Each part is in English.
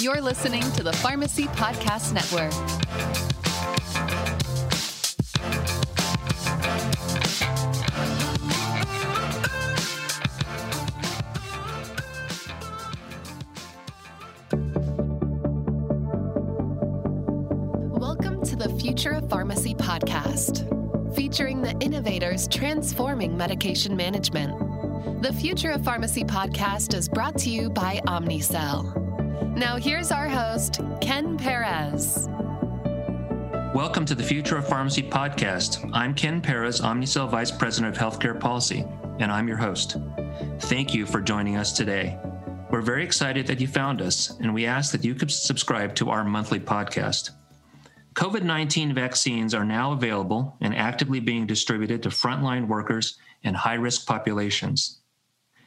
You're listening to the Pharmacy Podcast Network. Welcome to the Future of Pharmacy podcast, featuring the innovators transforming medication management. The Future of Pharmacy podcast is brought to you by Omnicell. Now, here's our host, Ken Perez. Welcome to the Future of Pharmacy podcast. I'm Ken Perez, Omnicell Vice President of Healthcare Policy, and I'm your host. Thank you for joining us today. We're very excited that you found us, and we ask that you could subscribe to our monthly podcast. COVID 19 vaccines are now available and actively being distributed to frontline workers and high risk populations.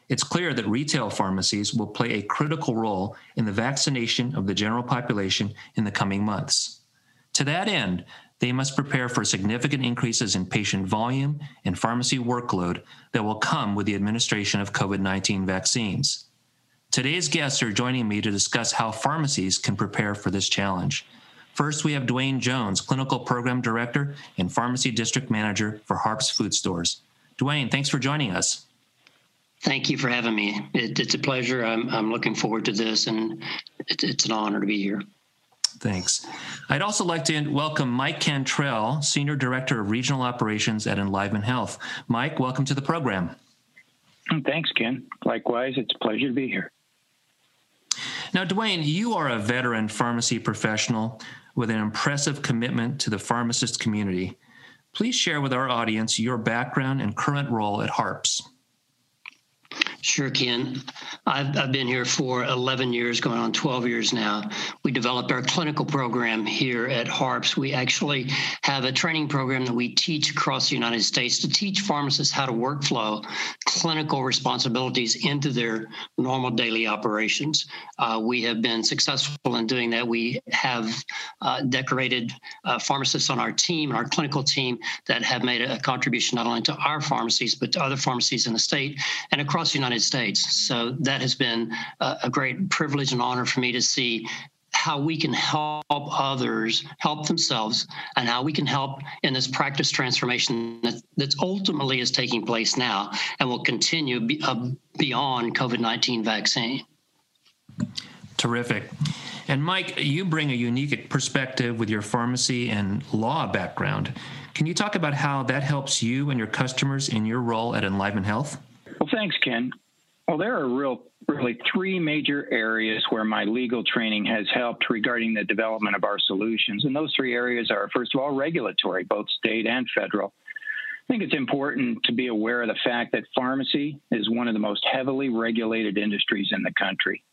It's clear that retail pharmacies will play a critical role in the vaccination of the general population in the coming months. To that end, they must prepare for significant increases in patient volume and pharmacy workload that will come with the administration of COVID 19 vaccines. Today's guests are joining me to discuss how pharmacies can prepare for this challenge. First, we have Dwayne Jones, Clinical Program Director and Pharmacy District Manager for Harps Food Stores. Dwayne, thanks for joining us. Thank you for having me. It, it's a pleasure. I'm, I'm looking forward to this, and it, it's an honor to be here. Thanks. I'd also like to welcome Mike Cantrell, Senior Director of Regional Operations at Enliven Health. Mike, welcome to the program. Thanks, Ken. Likewise, it's a pleasure to be here. Now, Dwayne, you are a veteran pharmacy professional with an impressive commitment to the pharmacist community. Please share with our audience your background and current role at HARPS. Sure, Ken. I've, I've been here for 11 years, going on 12 years now. We developed our clinical program here at HARPS. We actually have a training program that we teach across the United States to teach pharmacists how to workflow clinical responsibilities into their normal daily operations. Uh, we have been successful in doing that. We have uh, decorated uh, pharmacists on our team, our clinical team, that have made a contribution not only to our pharmacies, but to other pharmacies in the state and across the United States. So that has been a, a great privilege and honor for me to see how we can help others help themselves and how we can help in this practice transformation that that's ultimately is taking place now and will continue be, uh, beyond COVID-19 vaccine. Terrific. And Mike, you bring a unique perspective with your pharmacy and law background. Can you talk about how that helps you and your customers in your role at Enliven Health? Well, thanks, Ken. Well, there are real, really three major areas where my legal training has helped regarding the development of our solutions. And those three areas are, first of all, regulatory, both state and federal. I think it's important to be aware of the fact that pharmacy is one of the most heavily regulated industries in the country.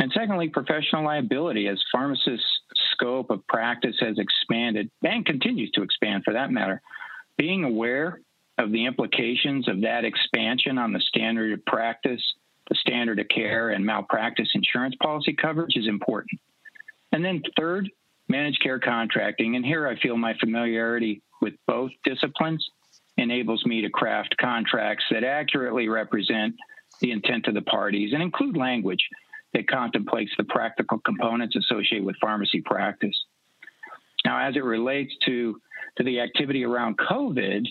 And secondly, professional liability, as pharmacists' scope of practice has expanded and continues to expand for that matter. Being aware of the implications of that expansion on the standard of practice, the standard of care, and malpractice insurance policy coverage is important. And then, third, managed care contracting. And here I feel my familiarity with both disciplines enables me to craft contracts that accurately represent the intent of the parties and include language that contemplates the practical components associated with pharmacy practice. Now, as it relates to, to the activity around COVID,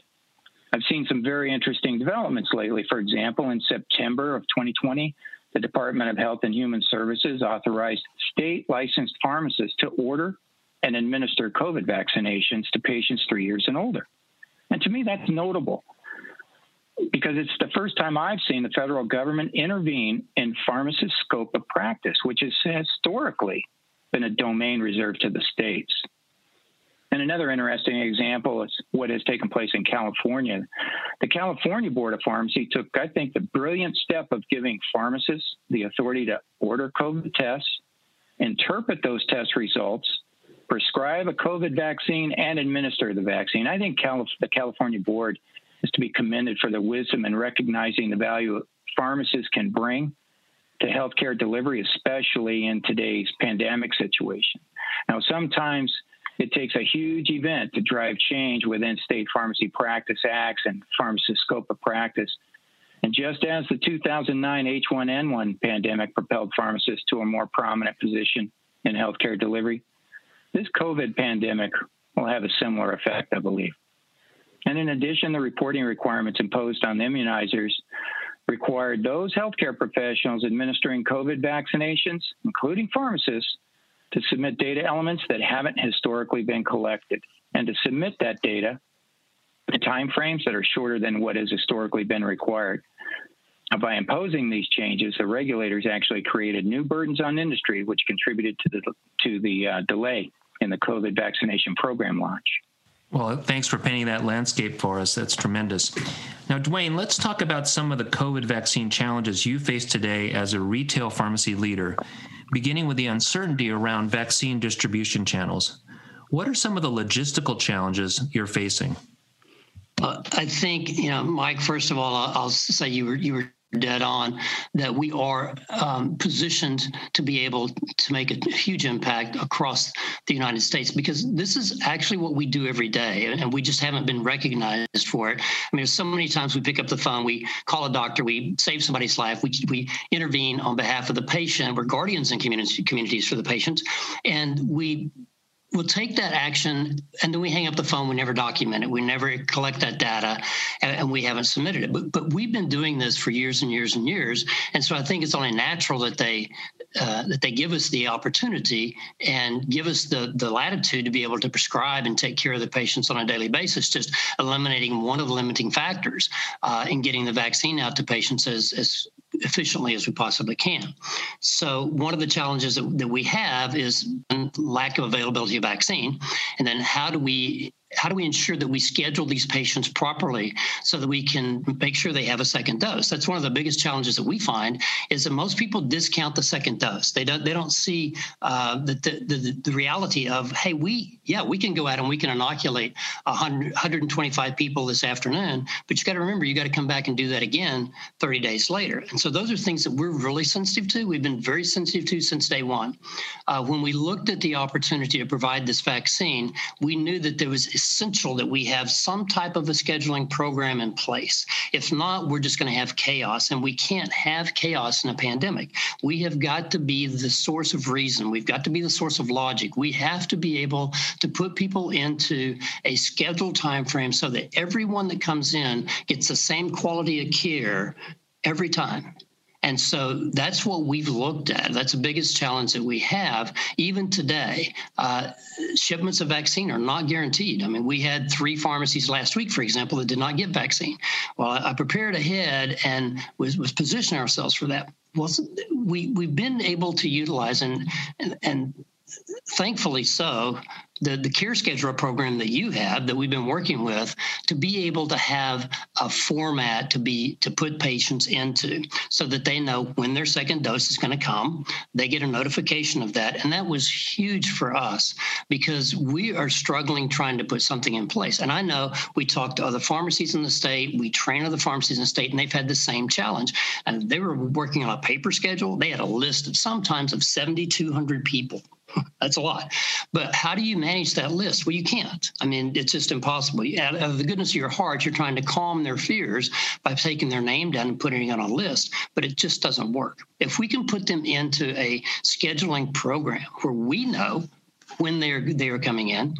I've seen some very interesting developments lately. For example, in September of 2020, the Department of Health and Human Services authorized state licensed pharmacists to order and administer COVID vaccinations to patients three years and older. And to me, that's notable because it's the first time I've seen the federal government intervene in pharmacists' scope of practice, which has historically been a domain reserved to the states. And another interesting example is what has taken place in California. The California Board of Pharmacy took, I think, the brilliant step of giving pharmacists the authority to order COVID tests, interpret those test results, prescribe a COVID vaccine, and administer the vaccine. I think Calif- the California Board is to be commended for their wisdom in recognizing the value pharmacists can bring to healthcare delivery, especially in today's pandemic situation. Now, sometimes it takes a huge event to drive change within state pharmacy practice acts and pharmacist scope of practice. And just as the 2009 H1N1 pandemic propelled pharmacists to a more prominent position in healthcare delivery, this COVID pandemic will have a similar effect, I believe. And in addition, the reporting requirements imposed on immunizers required those healthcare professionals administering COVID vaccinations, including pharmacists, to submit data elements that haven't historically been collected and to submit that data in timeframes that are shorter than what has historically been required. By imposing these changes, the regulators actually created new burdens on industry, which contributed to the to the uh, delay in the COVID vaccination program launch. Well, thanks for painting that landscape for us. That's tremendous. Now, Dwayne, let's talk about some of the COVID vaccine challenges you face today as a retail pharmacy leader, beginning with the uncertainty around vaccine distribution channels. What are some of the logistical challenges you're facing? Uh, I think, you know, Mike, first of all, I'll, I'll say you were, you were dead on that we are um, positioned to be able to make a huge impact across the United States because this is actually what we do every day and we just haven't been recognized for it. I mean, so many times we pick up the phone, we call a doctor, we save somebody's life, we, we intervene on behalf of the patient, we're guardians in community, communities for the patients, and we we'll take that action and then we hang up the phone. We never document it. We never collect that data and, and, we haven't submitted it. But, but we've been doing this for years and years and years. And so I think it's only natural that they uh, that they give us the opportunity and give us the, the latitude to be able to prescribe and take care of the patients on a daily basis, just eliminating one of the limiting factors uh, in getting the vaccine out to patients as, as efficiently as we possibly can. So one of the challenges that, that we have is lack of availability of vaccine. And then how do we how do we ensure that we schedule these patients properly so that we can make sure they have a second dose? That's one of the biggest challenges that we find is that most people discount the second dose. They don't they don't see uh, the, the, the reality of hey we yeah we can go out and we can inoculate 100, 125 people this afternoon but you got to remember you got to come back and do that again 30 days later. And so those are things that we're really sensitive to. We've been very sensitive to since day one. Uh, when we looked at the opportunity to provide this vaccine we knew that there was essential that we have some type of a scheduling program in place. If not, we're just going to have chaos, and we can't have chaos in a pandemic. We have got to be the source of reason. We've got to be the source of logic. We have to be able to put people into a scheduled time frame so that everyone that comes in gets the same quality of care every time. And so that's what we've looked at. That's the biggest challenge that we have. Even today, uh, shipments of vaccine are not guaranteed. I mean, we had three pharmacies last week, for example, that did not get vaccine. Well, I prepared ahead and was, was positioning ourselves for that. Well, we, we've been able to utilize and, and, and thankfully so, the, the care scheduler program that you have that we've been working with to be able to have a format to be to put patients into so that they know when their second dose is going to come. They get a notification of that and that was huge for us because we are struggling trying to put something in place. And i know we talked to other pharmacies in the state we train other pharmacies in the state and they've had the same challenge. And they were working on a paper schedule. They had a list of sometimes of 7200 people that's a lot. But how do you manage that list? Well, you can't. I mean, it's just impossible. Out of the goodness of your heart, you're trying to calm their fears by taking their name down and putting it on a list, but it just doesn't work. If we can put them into a scheduling program where we know when they're they are coming in,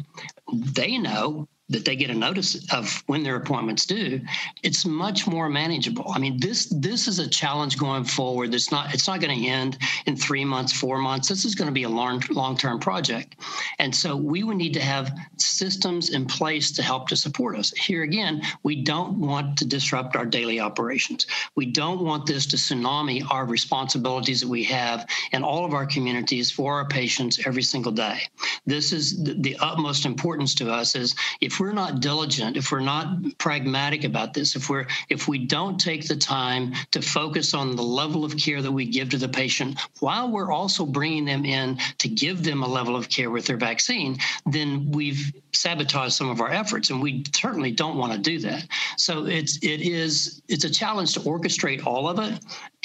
they know that they get a notice of when their appointments due, it's much more manageable. I mean, this this is a challenge going forward. It's not it's not going to end in three months, four months. This is going to be a long long term project, and so we would need to have systems in place to help to support us. Here again, we don't want to disrupt our daily operations. We don't want this to tsunami our responsibilities that we have in all of our communities for our patients every single day. This is the, the utmost importance to us. Is if if we're not diligent, if we're not pragmatic about this, if we're if we don't take the time to focus on the level of care that we give to the patient while we're also bringing them in to give them a level of care with their vaccine, then we've sabotaged some of our efforts, and we certainly don't want to do that. So it's it is it's a challenge to orchestrate all of it,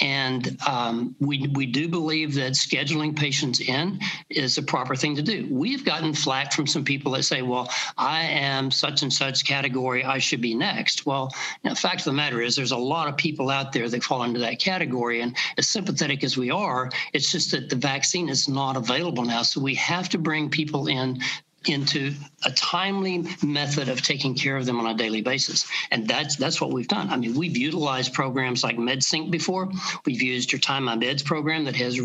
And um, we, we do believe that scheduling patients in is a proper thing to do. We've gotten flack from some people that say, well, I am such and such category, I should be next. Well, the fact of the matter is, there's a lot of people out there that fall into that category. And as sympathetic as we are, it's just that the vaccine is not available now. So we have to bring people in into a timely method of taking care of them on a daily basis. And that's that's what we've done. I mean, we've utilized programs like MedSync before. We've used your Time My Meds program that has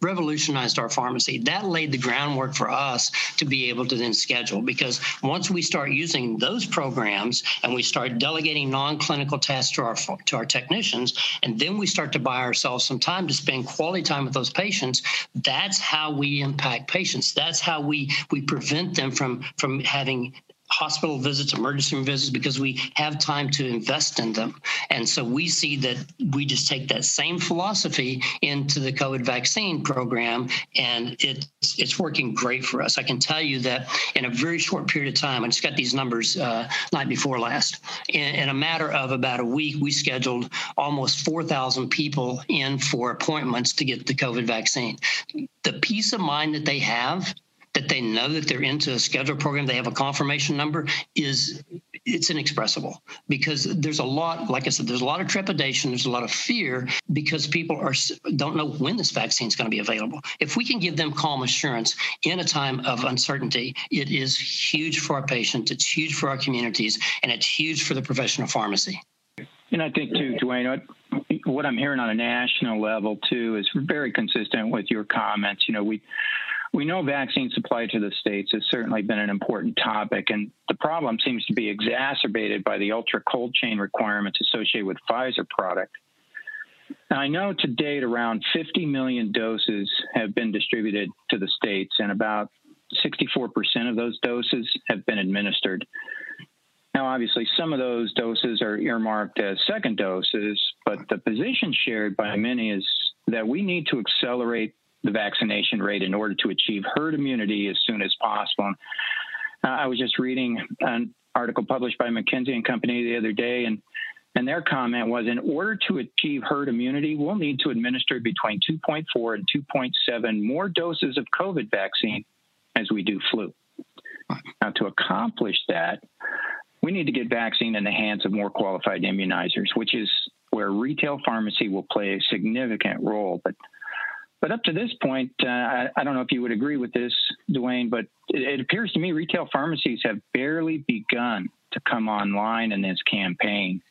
revolutionized our pharmacy. That laid the groundwork for us to be able to then schedule because once we start using those programs and we start delegating non-clinical tasks to our to our technicians and then we start to buy ourselves some time to spend quality time with those patients, that's how we impact patients. That's how we we prevent them from from having hospital visits, emergency visits, because we have time to invest in them. And so we see that we just take that same philosophy into the COVID vaccine program, and it's it's working great for us. I can tell you that in a very short period of time, I just got these numbers uh, night before last. In, in a matter of about a week, we scheduled almost 4,000 people in for appointments to get the COVID vaccine. The peace of mind that they have that they know that they're into a schedule program, they have a confirmation number, is it's inexpressible because there's a lot, like I said, there's a lot of trepidation, there's a lot of fear because people are don't know when this vaccine is going to be available. If we can give them calm assurance in a time of uncertainty, it is huge for our patients, it's huge for our communities, and it's huge for the profession of pharmacy. And I think too, Dwayne, what I'm hearing on a national level too is very consistent with your comments. You know, we we know vaccine supply to the states has certainly been an important topic, and the problem seems to be exacerbated by the ultra cold chain requirements associated with Pfizer product. Now, I know to date around 50 million doses have been distributed to the states, and about 64% of those doses have been administered. Now, obviously, some of those doses are earmarked as second doses, but the position shared by many is that we need to accelerate the vaccination rate in order to achieve herd immunity as soon as possible. Uh, I was just reading an article published by McKinsey and Company the other day, and and their comment was in order to achieve herd immunity, we'll need to administer between 2.4 and 2.7 more doses of COVID vaccine as we do flu. Now, to accomplish that, we need to get vaccine in the hands of more qualified immunizers, which is where retail pharmacy will play a significant role. But but up to this point, uh, I, I, don't know if you would agree with this, Dwayne, but it, it appears to me retail pharmacies have barely begun to come online in this campaign.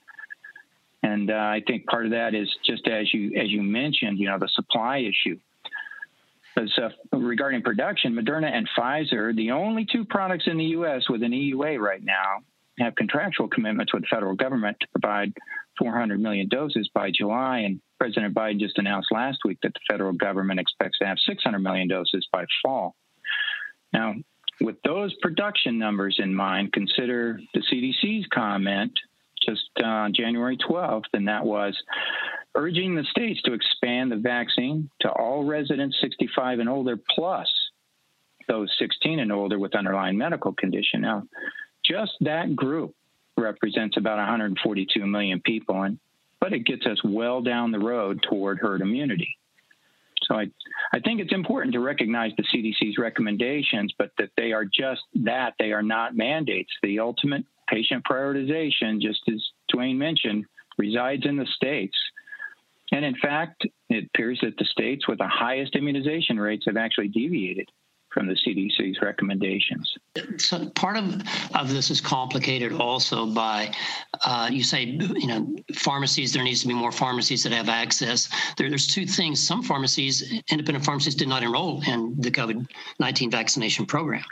And uh, I think part of that is just as you as you mentioned, you know, the supply issue. Because uh, regarding production, Moderna and Pfizer, the only two products in the U.S. with an EUA right now, have contractual commitments with the federal government to provide 400 million doses by July. And President Biden just announced last week that the federal government expects to have 600 million doses by fall. Now, with those production numbers in mind, consider the CDC's comment just on January 12th, and that was urging the states to expand the vaccine to all residents 65 and older, plus those 16 and older with underlying medical condition. Now, just that group represents about 142 million people, and but it gets us well down the road toward herd immunity. So I, I think it's important to recognize the CDC's recommendations, but that they are just that. They are not mandates. The ultimate patient prioritization, just as Dwayne mentioned, resides in the states. And in fact, it appears that the states with the highest immunization rates have actually deviated from the CDC's recommendations. So part of, of this is complicated also by uh, you say you know pharmacies there needs to be more pharmacies that have access. There, there's two things. Some pharmacies, independent pharmacies, did not enroll in the COVID nineteen vaccination program.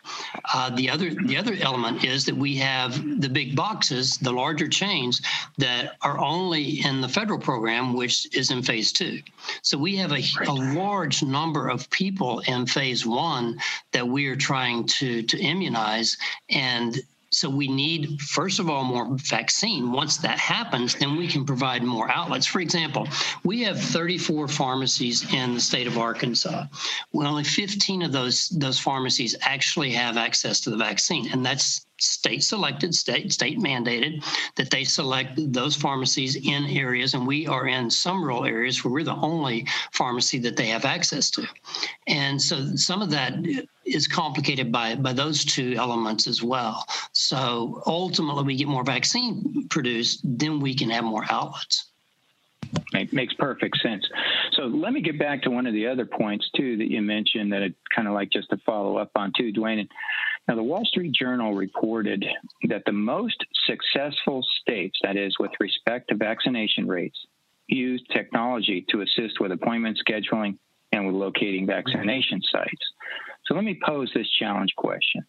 Uh, the other the other element is that we have the big boxes, the larger chains that are only in the federal program, which is in phase two. So we have a, a large number of people in phase one that we are trying to to immunize and so we need, first of all, more vaccine. Once that happens, then we can provide more outlets. For example, we have 34 pharmacies in the state of Arkansas. Well, only 15 of those those pharmacies actually have access to the vaccine, and that's state selected, state state mandated that they select those pharmacies in areas, and we are in some rural areas where we're the only pharmacy that they have access to, and so some of that is complicated by by those two elements as well. So ultimately, we get more vaccine produced, then we can have more outlets. makes perfect sense. So let me get back to one of the other points too that you mentioned that I'd kind of like just to follow up on too, Dwayne. Now, the Wall Street Journal reported that the most successful states, that is, with respect to vaccination rates, used technology to assist with appointment scheduling and with locating vaccination sites. So let me pose this challenge question.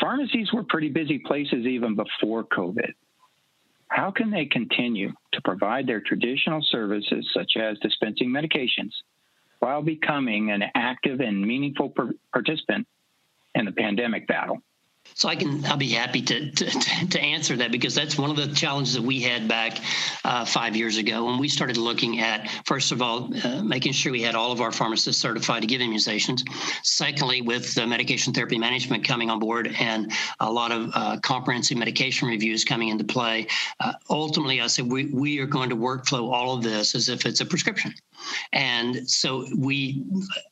Pharmacies were pretty busy places even before COVID. How can they continue to provide their traditional services, such as dispensing medications, while becoming an active and meaningful participant in the pandemic battle. So I can, I'll be happy to, to, to answer that because that's one of the challenges that we had back uh, five years ago when we started looking at, first of all, uh, making sure we had all of our pharmacists certified to give immunizations. Secondly, with the medication therapy management coming on board and a lot of uh, comprehensive medication reviews coming into play, uh, ultimately I said we, we are going to workflow all of this as if it's a prescription. And so we,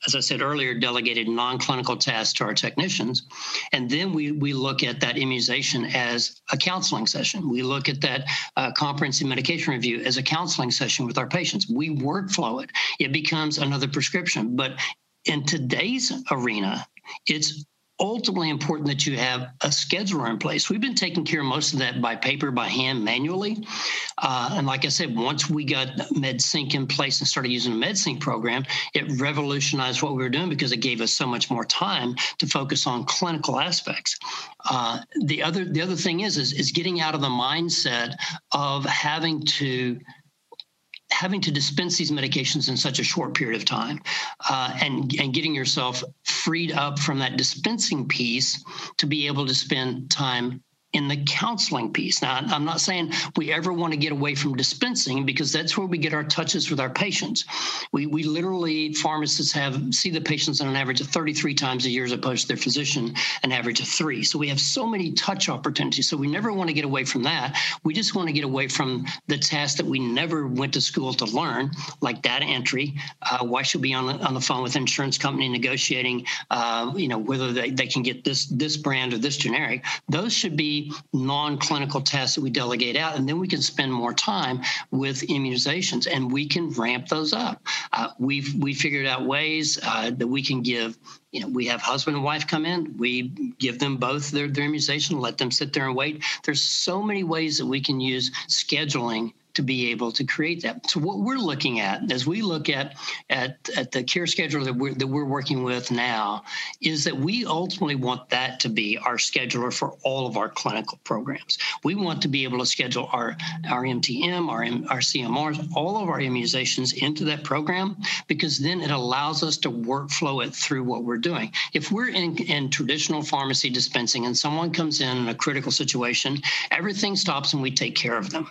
as I said earlier, delegated non-clinical tasks to our technicians. And then we, we look at that immunization as a counseling session. We look at that uh, comprehensive medication review as a counseling session with our patients. We workflow it. It becomes another prescription. But in today's arena, it's ultimately important that you have a scheduler in place. We've been taking care of most of that by paper, by hand, manually. Uh, and like I said, once we got MedSync in place and started using the MedSync program, it revolutionized what we were doing because it gave us so much more time to focus on clinical aspects. Uh, the other the other thing is, is is getting out of the mindset of having to having to dispense these medications in such a short period of time uh, and, and getting yourself freed up from that dispensing piece to be able to spend time in the counseling piece. Now, I'm not saying we ever want to get away from dispensing because that's where we get our touches with our patients. We, we literally, pharmacists have see the patients on an average of 33 times a year as opposed to their physician, an average of three. So we have so many touch opportunities. So we never want to get away from that. We just want to get away from the tasks that we never went to school to learn, like data entry. Uh, why should we be on the, on the phone with insurance company negotiating, uh, you know, whether they, they can get this, this brand or this generic? Those should be non-clinical tests that we delegate out, and then we can spend more time with immunizations, and we can ramp those up. Uh, we've we figured out ways uh, that we can give. You know, we have husband and wife come in. We give them both their, their immunization, let them sit there and wait. There's so many ways that we can use scheduling to be able to create that. So what we're looking at as we look at at, at the care schedule that we're that we're working with now is that we ultimately want that to be our scheduler for all of our clinical programs. We want to be able to schedule our our MTM, our our CMRs, all of our immunizations into that program because then it allows us to workflow it through what we're doing. If we're in, in traditional pharmacy dispensing and someone comes in in a critical situation, everything stops and we take care of them.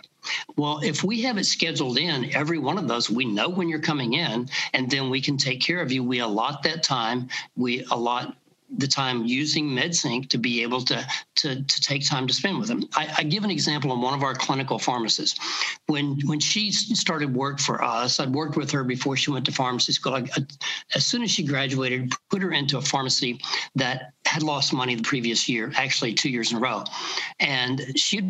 Well, if we have it scheduled in, every one of those, we know when you're coming in, and then we can take care of you. We allot that time. We allot the time using MedSync to be able to, to, to take time to spend with them. I, I, give an example on one of our clinical pharmacists. When when she started work for us, I'd worked with her before she went to pharmacy school. I, as soon as she graduated, put her into a pharmacy that had lost money the previous year, actually two years in a row. And she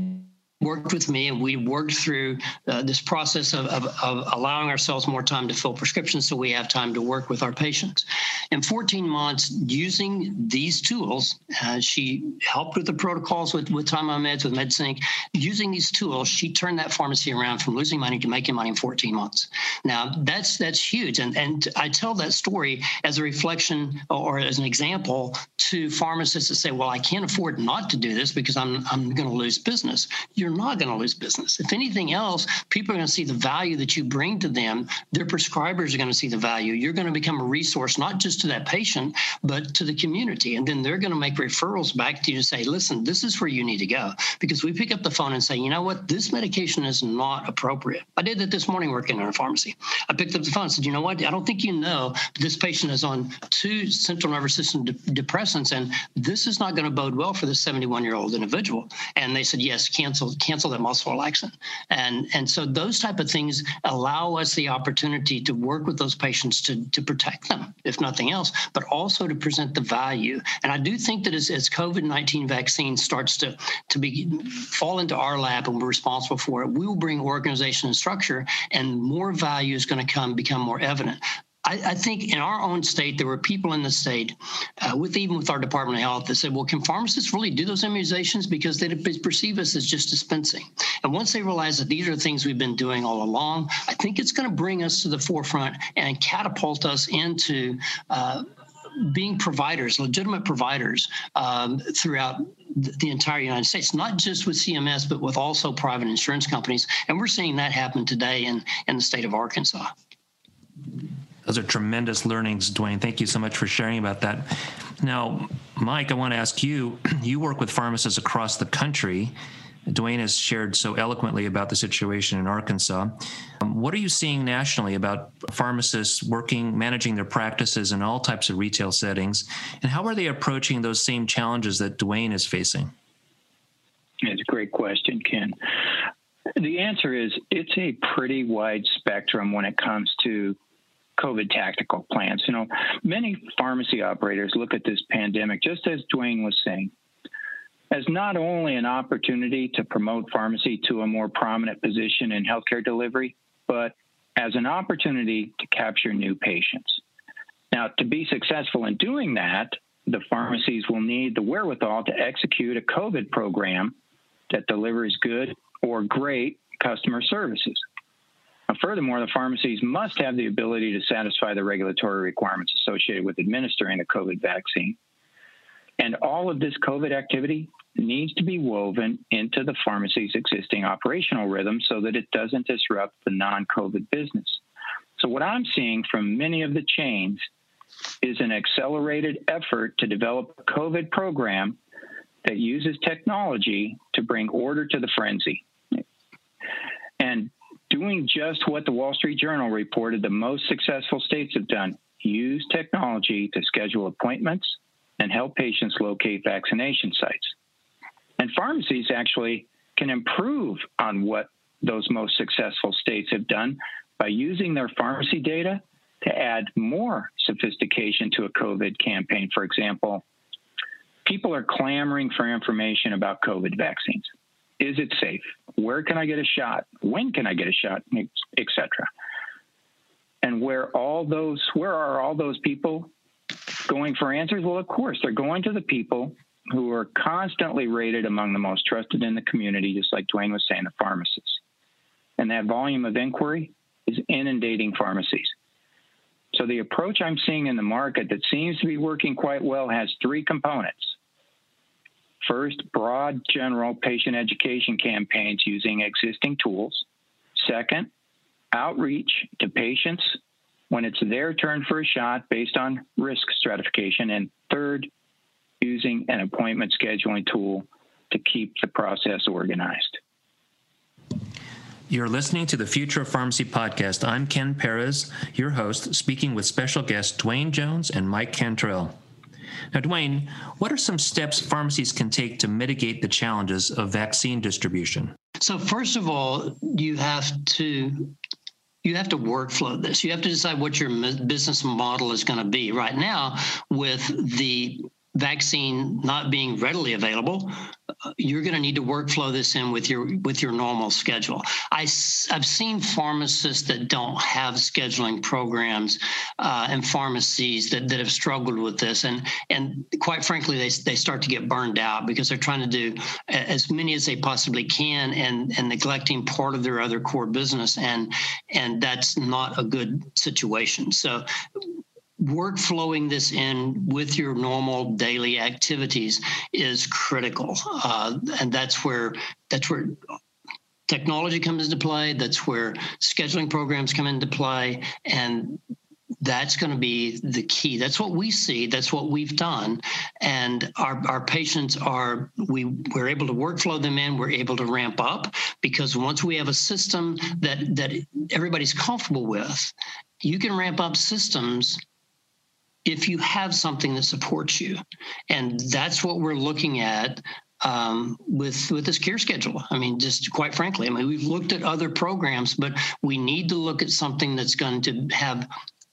worked with me and we worked through uh, this process of, of, of, allowing ourselves more time to fill prescriptions so we have time to work with our patients. In 14 months, using these tools, uh, she helped with the protocols with, with Time My Meds, with MedSync. Using these tools, she turned that pharmacy around from losing money to making money in 14 months. Now, that's that's huge. And, and I tell that story as a reflection or as an example to pharmacists that say, well, I can't afford not to do this because I'm, I'm going to lose business. You're you're not going to lose business. If anything else, people are going to see the value that you bring to them. Their prescribers are going to see the value. You're going to become a resource, not just to that patient, but to the community. And then they're going to make referrals back to you to say, listen, this is where you need to go. Because we pick up the phone and say, you know what, this medication is not appropriate. I did that this morning working in a pharmacy. I picked up the phone and said, you know what, I don't think you know this patient is on two central nervous system de- depressants, and this is not going to bode well for this 71 year old individual. And they said, yes, cancel cancel that muscle relaxant. And and so those type of things allow us the opportunity to work with those patients to to protect them, if nothing else, but also to present the value. And I do think that as, as COVID 19 vaccine starts to to be fall into our lap and we're responsible for it, we will bring organization and structure, and more value is going to come become more evident. I, I, think in our own state, there were people in the state, uh, with even with our Department of Health, that said, "Well, can pharmacists really do those immunizations because they perceive us as just dispensing?" And once they realize that these are things we've been doing all along, I think it's going to bring us to the forefront and catapult us into. Uh, being providers, legitimate providers um, throughout the entire United States, not just with CMS, but with also private insurance companies. And we're seeing that happen today in, in the state of Arkansas. Those are tremendous learnings, Dwayne. Thank you so much for sharing about that. Now, Mike, I want to ask you you work with pharmacists across the country. Dwayne has shared so eloquently about the situation in Arkansas. Um, what are you seeing nationally about pharmacists working, managing their practices in all types of retail settings? And how are they approaching those same challenges that Dwayne is facing? It's a great question, Ken. The answer is it's a pretty wide spectrum when it comes to COVID tactical plans. You know, many pharmacy operators look at this pandemic, just as Dwayne was saying, as not only an opportunity to promote pharmacy to a more prominent position in healthcare delivery, but as an opportunity to capture new patients. Now, to be successful in doing that, the pharmacies will need the wherewithal to execute a COVID program that delivers good or great customer services. Furthermore, the pharmacies must have the ability to satisfy the regulatory requirements associated with administering the COVID vaccine. And all of this COVID activity needs to be woven into the pharmacy's existing operational rhythm so that it doesn't disrupt the non COVID business. So, what I'm seeing from many of the chains is an accelerated effort to develop a COVID program that uses technology to bring order to the frenzy. Doing just what the Wall Street Journal reported the most successful states have done use technology to schedule appointments and help patients locate vaccination sites. And pharmacies actually can improve on what those most successful states have done by using their pharmacy data to add more sophistication to a COVID campaign. For example, people are clamoring for information about COVID vaccines. Is it safe? Where can I get a shot? When can I get a shot? Etc. And where all those, where are all those people going for answers? Well, of course, they're going to the people who are constantly rated among the most trusted in the community, just like Dwayne was saying, the pharmacists. And that volume of inquiry is inundating pharmacies. So the approach I'm seeing in the market that seems to be working quite well has three components. First, broad general patient education campaigns using existing tools. Second, outreach to patients when it's their turn for a shot based on risk stratification. And third, using an appointment scheduling tool to keep the process organized. You're listening to the Future of Pharmacy podcast. I'm Ken Perez, your host, speaking with special guests Dwayne Jones and Mike Cantrell. Now, Dwayne, what are some steps pharmacies can take to mitigate the challenges of vaccine distribution? So, first of all, you have to you have to workflow this. You have to decide what your business model is going to be. Right now, with the vaccine not being readily available, you're going to need to workflow this in with your with your normal schedule. I've seen pharmacists that don't have scheduling programs uh, and pharmacies that, that have struggled with this, and and quite frankly, they they start to get burned out because they're trying to do as many as they possibly can and and neglecting part of their other core business, and and that's not a good situation. So workflowing this in with your normal daily activities is critical, uh, and that's where that's where technology comes into play. That's where scheduling programs come into play, and that's going to be the key. That's what we see. That's what we've done, and our our patients are we we're able to workflow them in. We're able to ramp up because once we have a system that that everybody's comfortable with, you can ramp up systems if you have something that supports you. And that's what we're looking at um, with with this care schedule. I mean, just quite frankly, I mean, we've looked at other programs, but we need to look at something that's going to have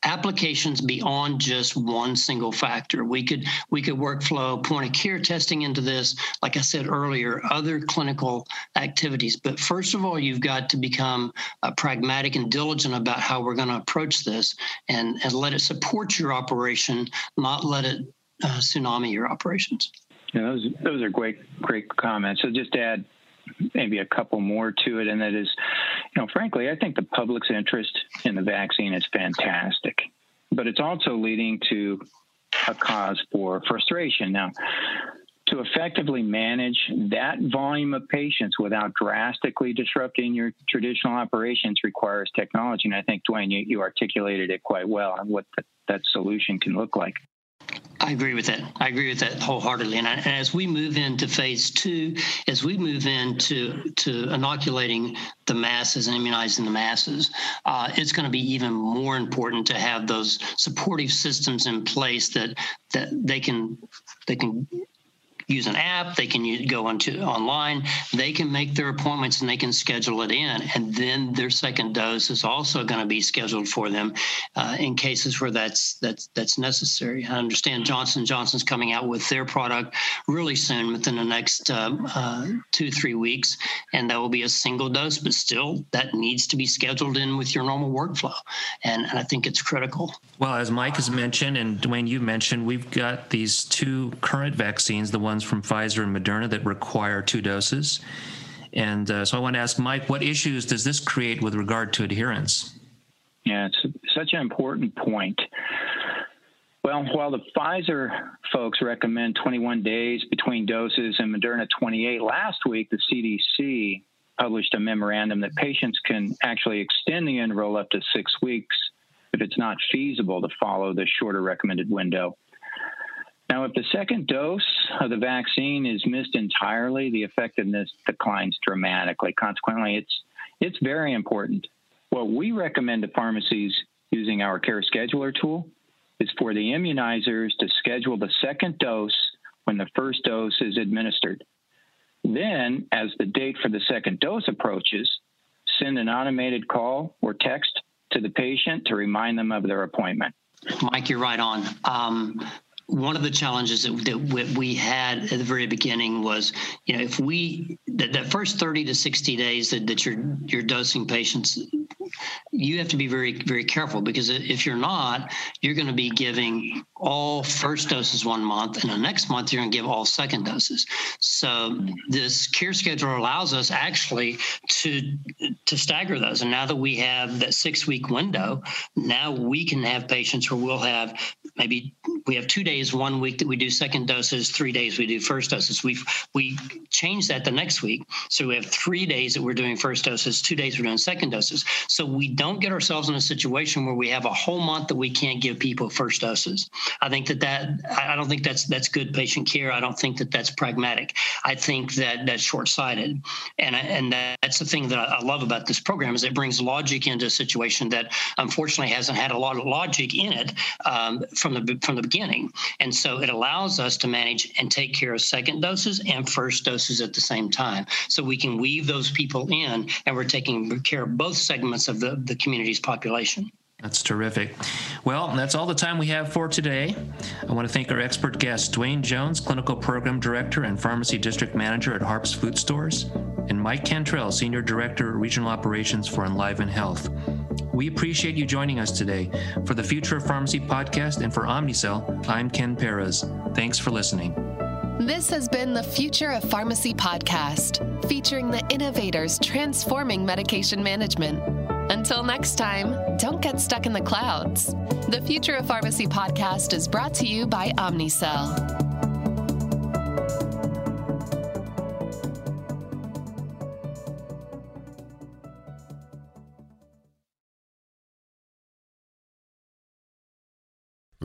applications beyond just one single factor. We could we could workflow point of care testing into this, like I said earlier, other clinical activities. But first of all, you've got to become uh, pragmatic and diligent about how we're going to approach this, and and let it support your operation, not let it uh, tsunami your operations. Yeah, those those are great great comments. So just add maybe a couple more to it, and that is, you know, frankly, I think the public's interest in the vaccine is fantastic, but it's also leading to a cause for frustration. Now, to effectively manage that volume of patients without drastically disrupting your traditional operations requires technology. And I think, Dwayne, you, you articulated it quite well on what the, that solution can look like. I agree with that. I agree with that wholeheartedly. And, I, and, as we move into phase two, as we move into to inoculating the masses and immunizing the masses, uh, it's going to be even more important to have those supportive systems in place that that they can they can use an app, they can use, go onto online, they can make their appointments and they can schedule it in. And then their second dose is also going to be scheduled for them uh, in cases where that's that's that's necessary. I understand Johnson Johnson's coming out with their product really soon, within the next uh, uh, two three weeks, and that will be a single dose, but still that needs to be scheduled in with your normal workflow, and, and I think it's critical. Well, as Mike has mentioned, and Dwayne, you mentioned, we've got these two current vaccines, the one ones from Pfizer and Moderna that require two doses. And uh, so I want to ask Mike, what issues does this create with regard to adherence? Yeah, it's such an important point. Well, while the Pfizer folks recommend 21 days between doses and Moderna 28, last week the CDC published a memorandum that patients can actually extend the interval up to six weeks if it's not feasible to follow the shorter recommended window. Now, if the second dose of the vaccine is missed entirely, the effectiveness declines dramatically. Consequently, it's it's very important. What we recommend to pharmacies using our care scheduler tool is for the immunizers to schedule the second dose when the first dose is administered. Then, as the date for the second dose approaches, send an automated call or text to the patient to remind them of their appointment. Mike, you're right on. Um, one of the challenges that, that, we had at the very beginning was, you know, if we that, that first 30 to 60 days that, that you're you're dosing patients, you have to be very very careful because if you're not, you're going to be giving all first doses one month, and the next month you're going to give all second doses. So this care schedule allows us actually to to stagger those. And now that we have that six week window, now we can have patients where we'll have maybe we have two days one week that we do second doses three days we do first doses. We we change that the next week. So we have three days that we're doing first doses two days we're doing second doses. So we don't get ourselves in a situation where we have a whole month that we can't give people first doses. I think that that i don't think that's that's good patient care. I don't think that that's pragmatic. I think that that's short-sighted. And and that's the thing that i love about this program is it brings logic into a situation that unfortunately hasn't had a lot of logic in it um, from the from the beginning, and so it allows us to manage and take care of second doses and first doses at the same time. So we can weave those people in, and we're taking care of both segments of the the community's population. That's terrific. Well, that's all the time we have for today. I want to thank our expert guests, Dwayne Jones, Clinical Program Director and Pharmacy District Manager at Harps Food Stores, and Mike Cantrell, Senior Director, Regional Operations for Enliven Health. We appreciate you joining us today. For the Future of Pharmacy podcast and for Omnicell, I'm Ken Perez. Thanks for listening. This has been the Future of Pharmacy podcast, featuring the innovators transforming medication management. Until next time, don't get stuck in the clouds. The Future of Pharmacy podcast is brought to you by Omnicell.